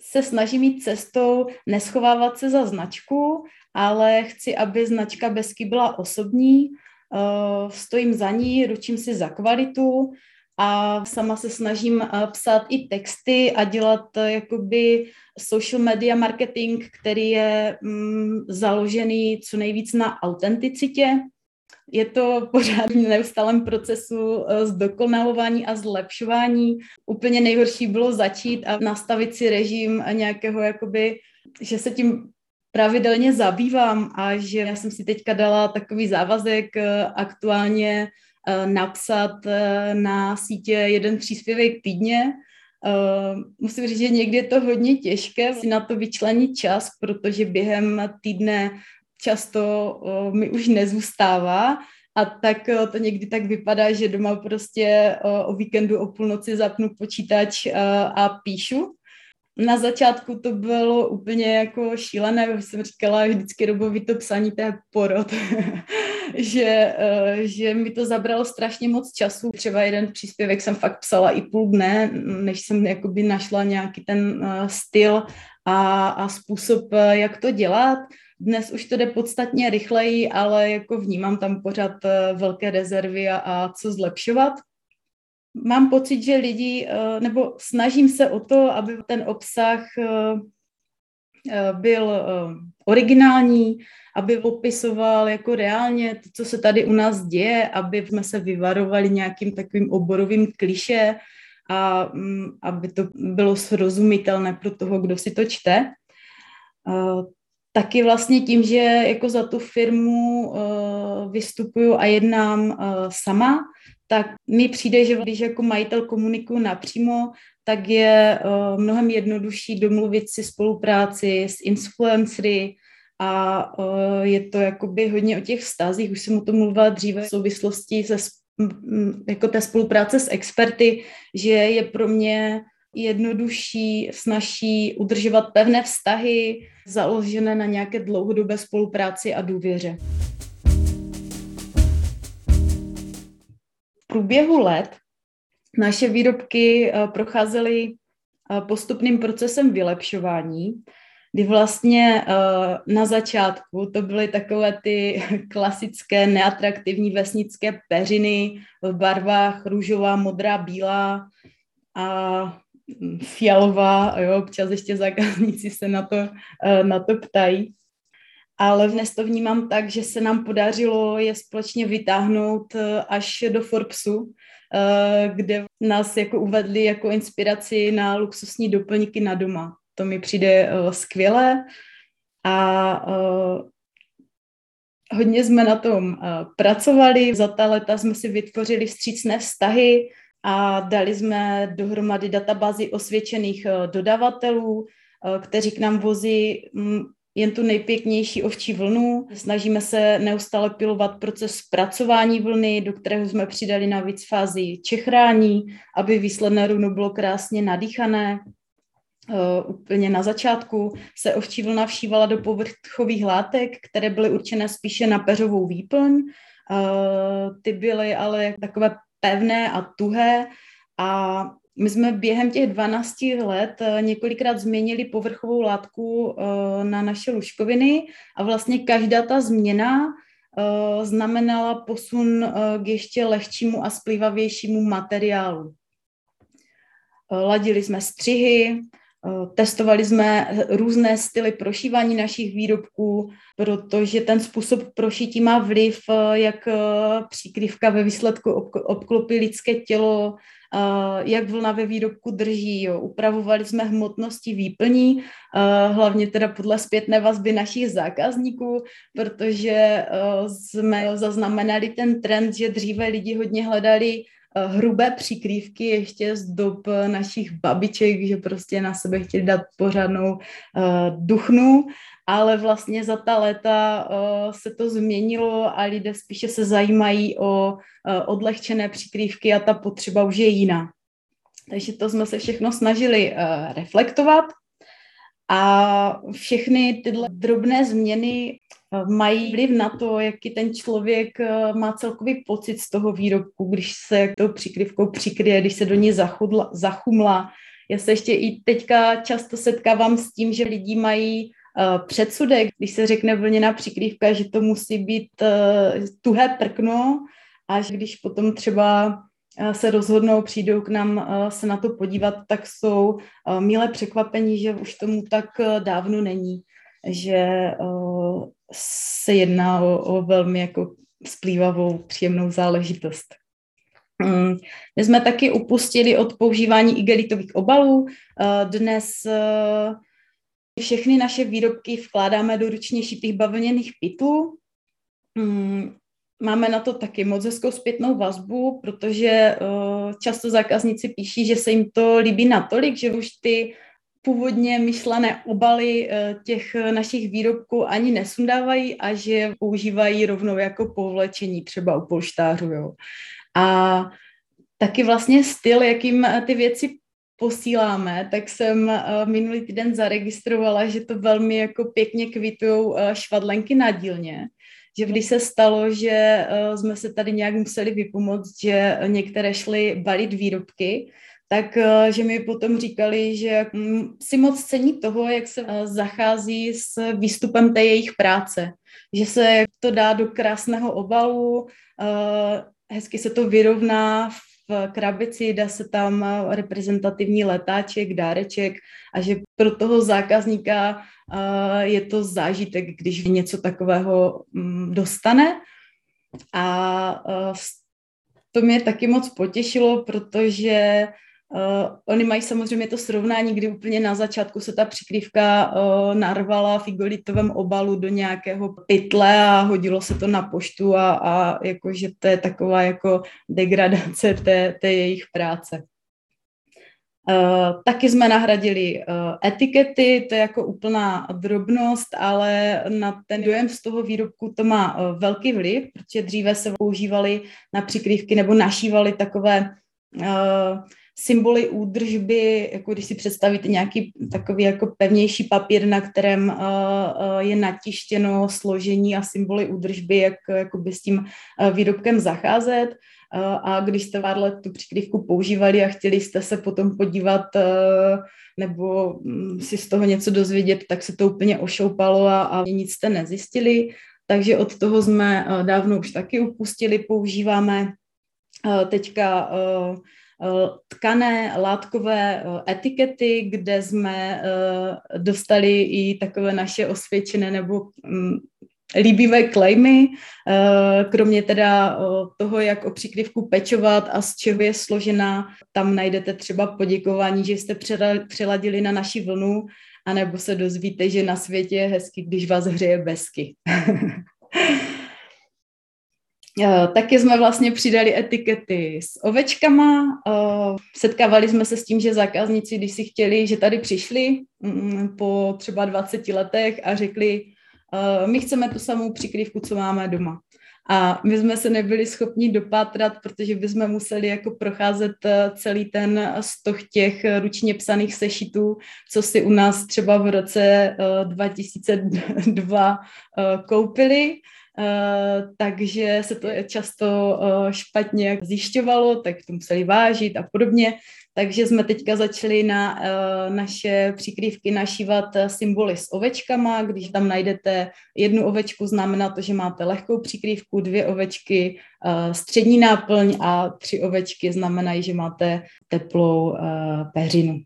se snažím mít cestou neschovávat se za značku, ale chci, aby značka Besky byla osobní, uh, stojím za ní, ručím si za kvalitu, a sama se snažím eh, psát i texty a dělat eh, jakoby social media marketing, který je mm, založený co nejvíc na autenticitě. Je to pořád v neustálém procesu eh, zdokonalování a zlepšování. Úplně nejhorší bylo začít a nastavit si režim nějakého, jakoby, že se tím pravidelně zabývám a že já jsem si teďka dala takový závazek aktuálně Eh, napsat eh, na sítě jeden příspěvek týdně. Eh, musím říct, že někdy je to hodně těžké si na to vyčlenit čas, protože během týdne často mi už nezůstává a tak to někdy tak vypadá, že doma prostě o víkendu o půlnoci zapnu počítač a píšu. Na začátku to bylo úplně jako šílené, už jsem říkala, vždycky dobový to psaní, to je porod. [LAUGHS] že, že mi to zabralo strašně moc času. Třeba jeden příspěvek jsem fakt psala i půl dne, než jsem jakoby našla nějaký ten styl a, a způsob, jak to dělat. Dnes už to jde podstatně rychleji, ale jako vnímám tam pořád uh, velké rezervy a, a co zlepšovat. Mám pocit, že lidi, uh, nebo snažím se o to, aby ten obsah uh, byl originální, aby popisoval jako reálně to, co se tady u nás děje, aby jsme se vyvarovali nějakým takovým oborovým kliše a um, aby to bylo srozumitelné pro toho, kdo si to čte. Taky vlastně tím, že jako za tu firmu uh, vystupuju a jednám uh, sama, tak mi přijde, že když jako majitel komunikuju napřímo, tak je uh, mnohem jednodušší domluvit si spolupráci s influencery, a uh, je to jakoby hodně o těch vztazích, už jsem o tom mluvila dříve v souvislosti se jako té spolupráce s experty, že je pro mě jednodušší, snaží udržovat pevné vztahy, založené na nějaké dlouhodobé spolupráci a důvěře. V průběhu let naše výrobky procházely postupným procesem vylepšování kdy vlastně uh, na začátku to byly takové ty [LAUGHS] klasické neatraktivní vesnické peřiny v barvách růžová, modrá, bílá a fialová, jo, občas ještě zákazníci se na to, uh, na to ptají. Ale dnes to vnímám tak, že se nám podařilo je společně vytáhnout uh, až do Forbesu, kde nás jako uvedli jako inspiraci na luxusní doplňky na doma. To mi přijde skvělé a hodně jsme na tom pracovali. Za ta leta jsme si vytvořili vstřícné vztahy a dali jsme dohromady databázy osvědčených uh, dodavatelů, uh, kteří k nám vozí um, jen tu nejpěknější ovčí vlnu. Snažíme se neustále pilovat proces zpracování vlny, do kterého jsme přidali navíc fázi čechrání, aby výsledné runo bylo krásně nadýchané úplně na začátku se ovčí vlna všívala do povrchových látek, které byly určené spíše na peřovou výplň. Ty byly ale takové pevné a tuhé a my jsme během těch 12 let eh, několikrát změnili povrchovou látku eh, na naše luškoviny a vlastně každá ta změna eh, znamenala posun k ještě lehčímu a splivavějšímu materiálu. Ladili jsme střihy, testovali jsme různé styly prošívání našich výrobků, protože ten způsob prošití má vliv, jak příkrývka ve výsledku obklopí lidské tělo, jak vlna ve výrobku drží. Jo. Upravovali jsme hmotnosti výplní, hlavně teda podle zpětné vazby našich zákazníků, protože jsme zaznamenali ten trend, že dříve lidi hodně hledali hrubé přikrývky ještě z dob našich babiček, že prostě na sebe chtěli dát pořádnou duchnu ale vlastně za ta léta uh, se to změnilo a lidé spíše se zajímají o uh, odlehčené přikrývky a ta potřeba už je jiná. Takže to jsme se všechno snažili uh, reflektovat a všechny tyhle drobné změny mají vliv na to, jaký ten člověk má celkový pocit z toho výrobku, když se tou přikryvkou přikryje, když se do ní zachudla, zachumla. Já se ještě i teďka často setkávám s tím, že lidi mají Eh, předsudek, když se řekne vlněná přikrývka, že to musí být uh, tuhé prkno a že když potom třeba se rozhodnou, přijdou k nám se na to podívat, tak jsou milé překvapení, že už tomu tak dávno není, že uh, se jedná o, o velmi jako splývavou, příjemnou záležitost. Mm, my jsme taky upustili od používání igelitových obalů. Dnes všechny naše výrobky vkládáme do ručně šitých bavlněných pytlů. Mm, máme na to taky moc hezkou zpětnou vazbu, protože často zákazníci píší, že se jim to líbí natolik, že už ty původně myšlené obaly uh, těch našich výrobků ani nesundávají a že používají rovnou jako povlečení třeba u polštářů. Jo. A taky vlastně styl, jakým ty věci posíláme, tak jsem minulý týden zaregistrovala, že to velmi jako pěkně kvitují švadlenky na dílně. Že když se stalo, že jsme se tady nějak museli vypomoct, že některé šly balit výrobky, tak že mi potom říkali, že hm, si moc cení toho, jak se zachází s výstupem té jejich práce. Že se to dá do krásného obalu, hezky se to vyrovná v v krabici, dá se tam reprezentativní letáček, dáreček a že pro toho zákazníka je to zážitek, když něco takového mm, dostane. A to mě taky moc potěšilo, protože Uh, oni mají samozřejmě to srovnání, kdy úplně na začátku se ta přikrývka uh, narvala v igolitovém obalu do nějakého pytle a hodilo se to na poštu a, a jakože to je taková jako degradace té, té jejich práce. Uh, taky jsme nahradili uh, etikety, to je jako úplná drobnost, ale na ten dojem z toho výrobku to má uh, velký vliv, protože dříve se používaly na přikrývky nebo našívaly takové symboly údržby, jako když si představíte nějaký takový jako pevnější papír, na kterém uh, uh, je natištěno složení a symboly údržby, jak by s tím uh, výrobkem zacházet. A když jste vádle tu přikrývku používali a chtěli jste se potom podívat nebo mm, si z toho něco dozvědět, tak se to úplně ošoupalo a, a nic jste nezjistili. Takže od toho jsme dávno už taky upustili, používáme teďka Eh, tkané látkové eh, etikety, kde jsme eh, dostali i takové naše osvědčené nebo mm, líbivé klejmy, kromě teda toho, jak o příkrivku pečovat a z čeho je složena, tam najdete třeba poděkování, že jste přeladili na naši vlnu, anebo se dozvíte, že na světě je hezky, když vás hřeje besky. [LAUGHS] Eh, taky jsme vlastně přidali etikety s ovečkama. Eh, setkávali jsme se s tím, že zákazníci, když si chtěli, že tady přišli mm, po třeba 20 letech a řekli, eh, my chceme tu samou přikrývku, co máme doma. A my jsme se nebyli schopni dopátrat, protože bychom museli jako procházet celý ten stoch těch ručně psaných sešitů, co si u nás třeba v roce 2002 koupili. Uh, takže se to často uh, špatně zjišťovalo, tak to museli vážit a podobně. Takže jsme teďka začali na uh, naše přikrývky našívat symboly s ovečkama. Když tam najdete jednu ovečku, znamená to, že máte lehkou přikrývku, dvě ovečky, střední náplň a tři ovečky znamenají, že máte teplou peřinu.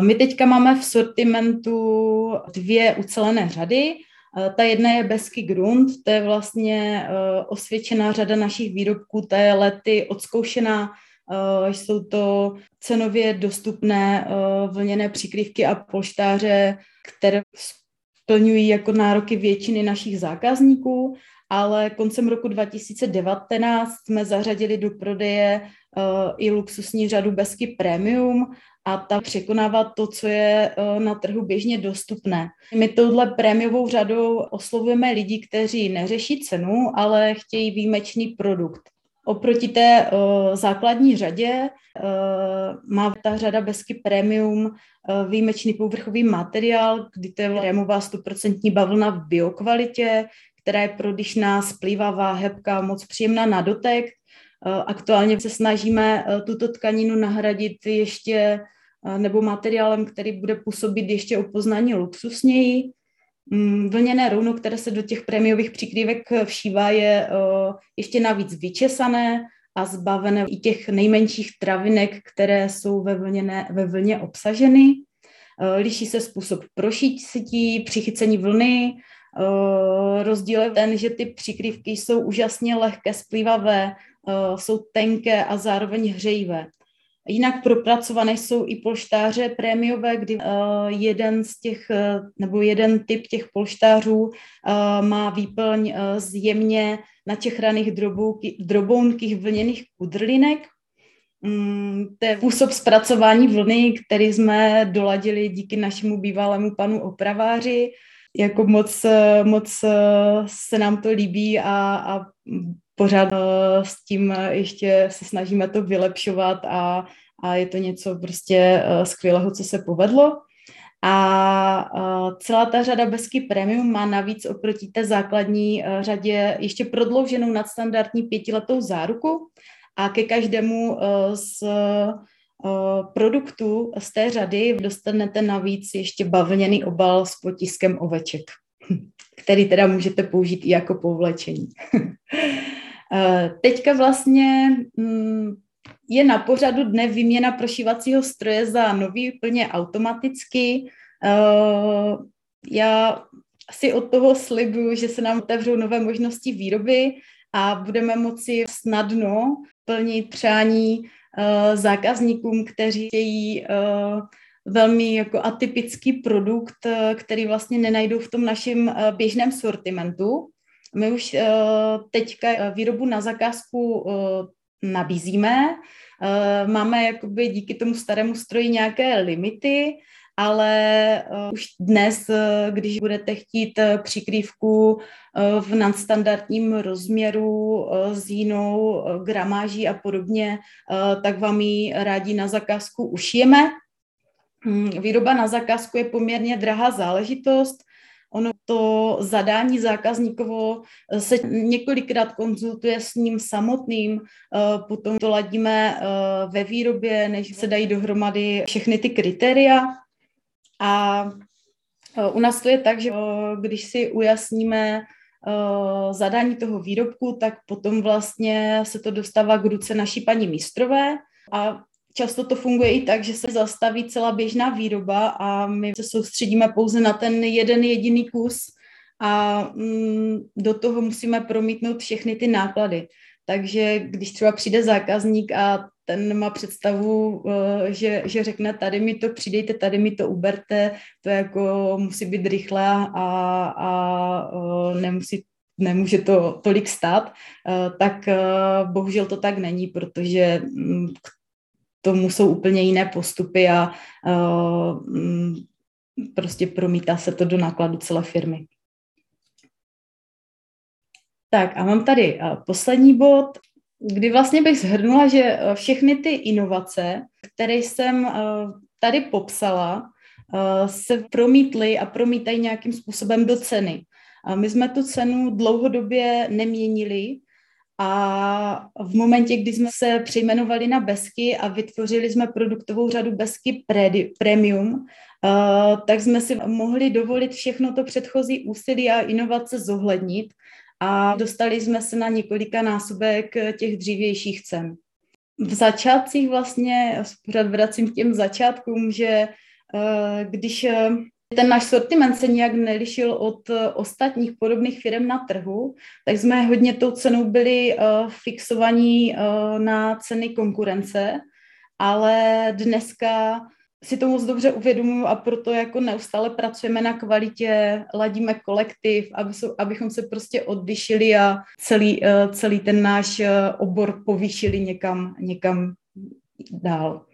My teďka máme v sortimentu dvě ucelené řady. Ta jedna je Besky Grund, to je vlastně osvědčená řada našich výrobků, to je lety odzkoušená Eh, jsou to cenově dostupné eh, vlněné přikrývky a polštáře, které splňují jako nároky většiny našich zákazníků, ale koncem roku 2019 jsme zařadili do prodeje eh, i luxusní řadu Besky Premium a ta překonává to, co je na trhu běžně dostupné. My touhle prémiovou řadou oslovujeme lidi, kteří neřeší cenu, ale chtějí výjimečný produkt. Oproti té uh, základní řadě uh, má ta řada Besky Premium uh, výjimečný povrchový materiál, kdy to je rémová 100% bavlna v biokvalitě, která je prodyšná, splývavá, hebká, moc příjemná na dotek. Uh, aktuálně se snažíme uh, tuto tkaninu nahradit ještě uh, nebo materiálem, který bude působit ještě o poznání luxusněji. Mm, vlněné rouno, které se do těch prémiových přikrývek všívá, je ještě navíc vyčesané a zbavené i těch nejmenších travinek, které jsou ve, vlněné, ve vlně obsaženy. Liší se způsob prošití, přichycení vlny. Rozdíl je ten, že ty přikrývky jsou úžasně lehké, splývavé, jsou tenké a zároveň hřejivé. Jinak propracované jsou i polštáře prémiové, kdy uh, jeden z těch, nebo jeden typ těch polštářů má výplň z jemně načechraných drobounkých vlněných kudrlinek. Um, to je způsob zpracování vlny, který jsme doladili díky našemu bývalému panu opraváři. Jako moc, moc se nám to líbí a, a pořád eh, s tím ještě se snažíme to vylepšovat a, a je to něco prostě eh, skvělého, co se povedlo. A eh, celá ta řada Besky Premium má navíc oproti té základní řadě ještě prodlouženou nadstandardní pětiletou záruku a ke každému z produktů z té řady dostanete navíc ještě bavlněný obal s potiskem oveček, [LAUGHS] který teda můžete použít i jako povlečení. [LAUGHS] Eh, teďka vlastně mm, je na pořadu dne výměna prošívacího stroje za nový plně automaticky. Eh, já si od toho slibuju, že se nám otevřou nové možnosti výroby a budeme moci snadno plnit přání eh, zákazníkům, kteří chtějí velmi jako atypický produkt, který vlastně nenajdou v tom našem běžném sortimentu. My už teďka eh, výrobu na zakázku nabízíme. Máme jakoby díky tomu starému stroji nějaké limity, ale uh, už dnes, uh, když budete chtít uh, přikrývku v nadstandardním rozměru s jinou gramáží a podobně, tak vám ji rádi na zakázku ušijeme. Um, výroba na zakázku je poměrně drahá záležitost, Ono to zadání zákazníkovo eh, se několikrát konzultuje s ním samotným, eh, potom to ladíme eh, ve výrobě, než se dají dohromady všechny ty kritéria. A u nás to je tak, že když si ujasníme zadání toho výrobku, tak potom vlastně se to dostává k ruce naší paní mistrové a Často to funguje i tak, že se zastaví celá běžná výroba a my se soustředíme pouze na ten jeden jediný kus a mm, do toho musíme promítnout všechny ty náklady. Takže když třeba přijde zákazník a ten má představu, eh, že, že řekne, tady mi to přidejte, tady mi to uberte, to jako musí být rychle a, a eh, nemusí nemůže to tolik stát, eh, tak bohužel to tak není, protože mm, k tomu jsou úplně jiné postupy a uh, prostě promítá se to do nákladu celé firmy. Tak a mám tady poslední bod, kdy vlastně bych zhrnula, že všechny ty inovace, které jsem tady popsala, se promítly a promítají nějakým způsobem do ceny. My jsme tu cenu dlouhodobě neměnili a v momentě, kdy jsme se přejmenovali na Besky a vytvořili jsme produktovou řadu Besky Premium, tak jsme si mohli dovolit všechno to předchozí úsilí a inovace zohlednit a dostali jsme se na několika násobek těch dřívějších cen. V začátcích vlastně, pořád vracím k těm začátkům, že když ten náš sortiment se nějak nelišil od eh, ostatních podobných firm na trhu, tak jsme hodně tou cenou byli fixovaní na ceny konkurence, ale dneska si to moc dobře uvědomuji a proto jako neustále pracujeme na kvalitě, ladíme kolektiv, aby, abychom se prostě odlišili a celý, uh, celý ten náš obor povýšili někam, někam dál.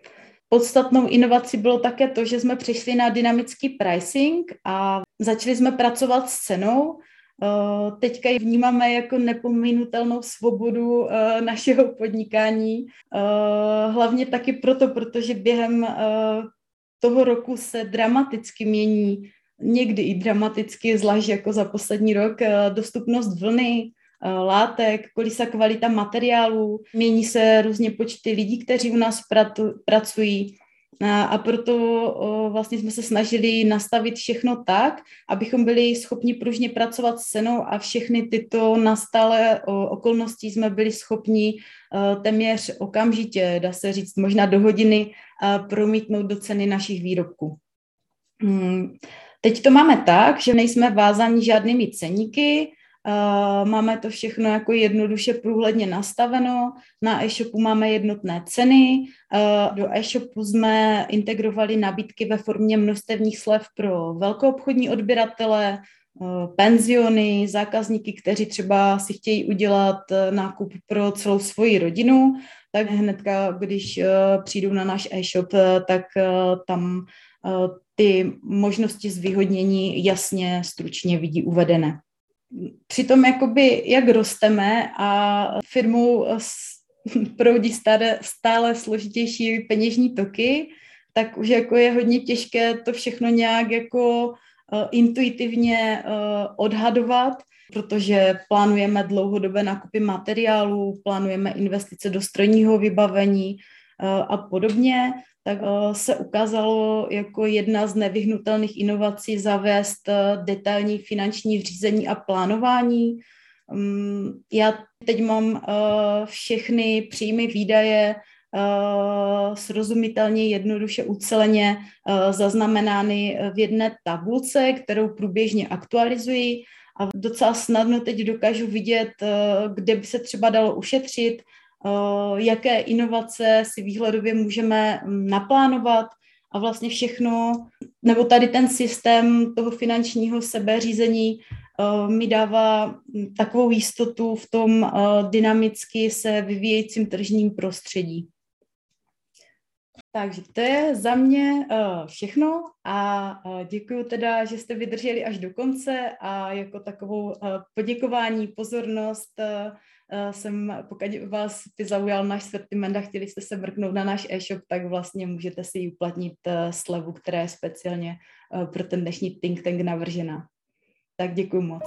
Podstatnou inovací bylo také to, že jsme přišli na dynamický pricing a začali jsme pracovat s cenou. Eh, teďka ji vnímáme jako nepominutelnou svobodu eh, našeho podnikání. Eh, hlavně taky proto, protože během toho roku se dramaticky mění, někdy i dramaticky, zvlášť jako za poslední rok, dostupnost vlny, Eh, látek, kolísa kvalita materiálů, mění se různě počty lidí, kteří u nás pracují. A proto vlastně jsme se snažili nastavit všechno tak, abychom byli schopni pružně pracovat s cenou a všechny tyto nastalé okolnosti jsme byli schopni téměř okamžitě, dá se říct, možná do hodiny promítnout do ceny našich výrobků. Hmm. Teď to máme tak, že nejsme vázáni žádnými ceníky, máme to všechno jako jednoduše průhledně nastaveno. Na e-shopu máme jednotné ceny. Uh, do e-shopu jsme integrovali nabídky ve formě množstevních slev pro velkoobchodní odběratele, uh, penziony, zákazníky, kteří třeba si chtějí udělat nákup pro celou svoji rodinu, tak hnedka, když přijdou na náš e-shop, tak tam ty možnosti zvýhodnění jasně, stručně vidí uvedené přitom jakoby, jak rosteme a firmu proudí stále, stále složitější peněžní toky, tak už jako je hodně těžké to všechno nějak jako uh, intuitivně uh, odhadovat, protože plánujeme dlouhodobé nákupy materiálů, plánujeme investice do strojního vybavení uh, a podobně tak eh, se ukázalo jako jedna z nevyhnutelných inovací zavést eh, detailní finanční řízení a plánování. Mm, já teď mám eh, všechny příjmy, výdaje srozumitelně, jednoduše, uceleně zaznamenány v jedné tabulce, kterou průběžně aktualizuji a docela snadno teď dokážu vidět, kde by se třeba dalo ušetřit, jaké inovace si výhledově můžeme mm, naplánovat a vlastně všechno, nebo tady ten systém toho finančního sebeřízení eh, mi dává mm, takovou jistotu v tom eh, dynamicky se vyvíjejícím tržním prostředí. Takže to je za mě všechno a děkuji teda, že jste vydrželi až do konce a jako takovou poděkování, pozornost Eh, jsem, pokud vás ty zaujal náš sortiment a chtěli jste se mrknout na náš e-shop, tak vlastně můžete si uplatnit eh, slevu, která je speciálně eh, pro ten dnešní think tank navržená. Tak děkuji moc.